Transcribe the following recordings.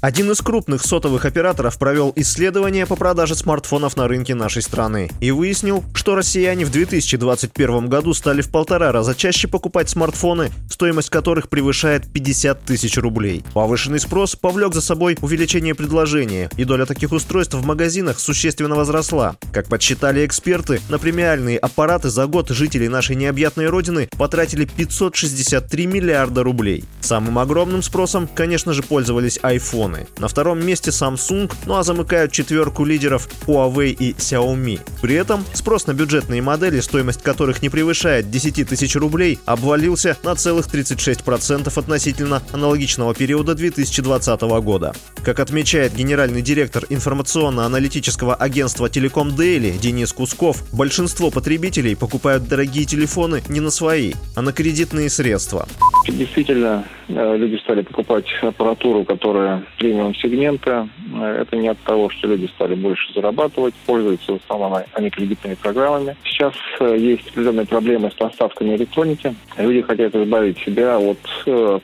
Один из крупных сотовых операторов провел исследование по продаже смартфонов на рынке нашей страны и выяснил, что россияне в 2021 году стали в полтора раза чаще покупать смартфоны, стоимость которых превышает 50 тысяч рублей. Повышенный спрос повлек за собой увеличение предложения, и доля таких устройств в магазинах существенно возросла. Как подсчитали эксперты, на премиальные аппараты за год жителей нашей необъятной родины потратили 563 миллиарда рублей. Самым огромным спросом, конечно же, пользовались iPhone телефоны. На втором месте Samsung, ну а замыкают четверку лидеров Huawei и Xiaomi. При этом спрос на бюджетные модели, стоимость которых не превышает 10 тысяч рублей, обвалился на целых 36% относительно аналогичного периода 2020 года. Как отмечает генеральный директор информационно-аналитического агентства Telecom Daily Денис Кусков, большинство потребителей покупают дорогие телефоны не на свои, а на кредитные средства. Действительно, э, люди стали покупать аппаратуру, которая премиум сегмента. Э, это не от того, что люди стали больше зарабатывать, пользуются в основном они кредитными программами. Сейчас э, есть определенные проблемы с поставками электроники. Люди хотят избавить себя от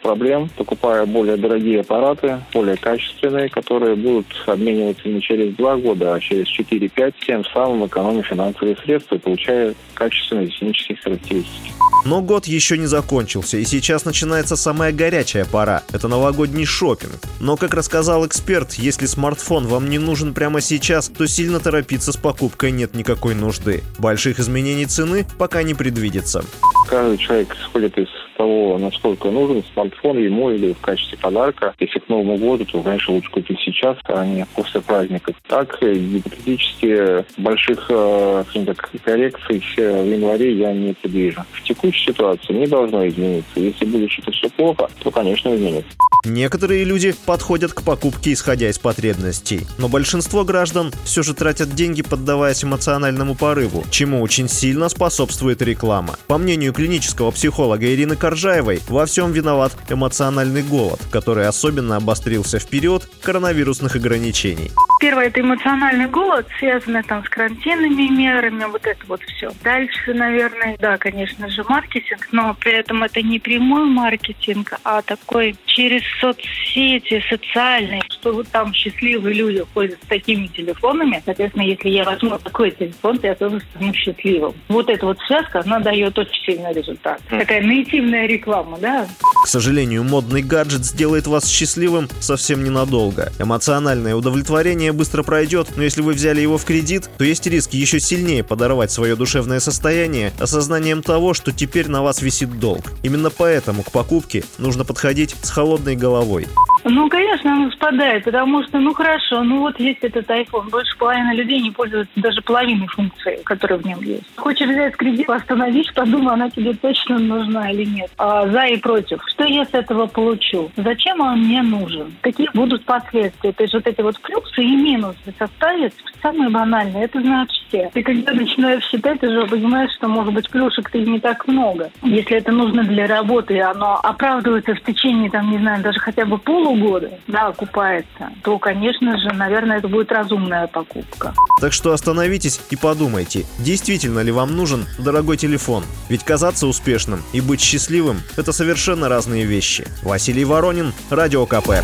проблем, покупая более дорогие аппараты, более качественные, которые будут обмениваться не через два года, а через 4-5, тем самым экономя финансовые средства получая качественные технические характеристики. Но год еще не закончился, и сейчас начинается самая горячая пора – это новогодний шопинг. Но, как рассказал эксперт, если смартфон вам не нужен прямо сейчас, то сильно торопиться с покупкой нет никакой нужды. Больших изменений цены пока не предвидится. Каждый человек исходит из того, насколько нужен смартфон ему или в качестве подарка. Если к Новому году, то, конечно, лучше купить сейчас, а не после праздника. Так, гипотетически больших э, так, коррекций в январе я не предвижу. В текущей ситуации не должно измениться. Если будет что-то все плохо, то, конечно, изменится. Некоторые люди подходят к покупке, исходя из потребностей. Но большинство граждан все же тратят деньги, поддаваясь эмоциональному порыву, чему очень сильно способствует реклама. По мнению клинического психолога Ирины Коржаевой, во всем виноват эмоциональный голод, который особенно обострился в период коронавирусных ограничений. Первое – это эмоциональный голод, связанный там с карантинными мерами, вот это вот все. Дальше, наверное, да, конечно же, маркетинг, но при этом это не прямой маркетинг, а такой через соцсети, социальные, что вот там счастливые люди ходят с такими телефонами. Соответственно, если я возьму такой телефон, то я тоже стану счастливым. Вот эта вот связка, она дает очень сильный результат. Такая наитивная реклама, да. К сожалению, модный гаджет сделает вас счастливым совсем ненадолго. Эмоциональное удовлетворение быстро пройдет, но если вы взяли его в кредит, то есть риск еще сильнее подорвать свое душевное состояние осознанием того, что теперь на вас висит долг. Именно поэтому к покупке нужно подходить с холодной головой. Ну, конечно, оно спадает, потому что, ну, хорошо, ну, вот есть этот iPhone. Больше половины людей не пользуются даже половиной функции, которые в нем есть. Хочешь взять кредит, остановись, подумай, она тебе точно нужна или нет. А за и против. Что я с этого получу? Зачем он мне нужен? Какие будут последствия? То есть вот эти вот плюсы и минусы составят самые банальные. Это знают все. Ты когда начинаешь считать, ты уже понимаешь, что, может быть, плюшек-то и не так много. Если это нужно для работы, оно оправдывается в течение, там, не знаю, даже хотя бы полу полгода, да, окупается, то, конечно же, наверное, это будет разумная покупка. Так что остановитесь и подумайте, действительно ли вам нужен дорогой телефон. Ведь казаться успешным и быть счастливым – это совершенно разные вещи. Василий Воронин, Радио КП.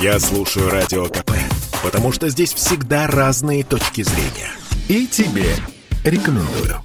Я слушаю Радио КП, потому что здесь всегда разные точки зрения. И тебе рекомендую.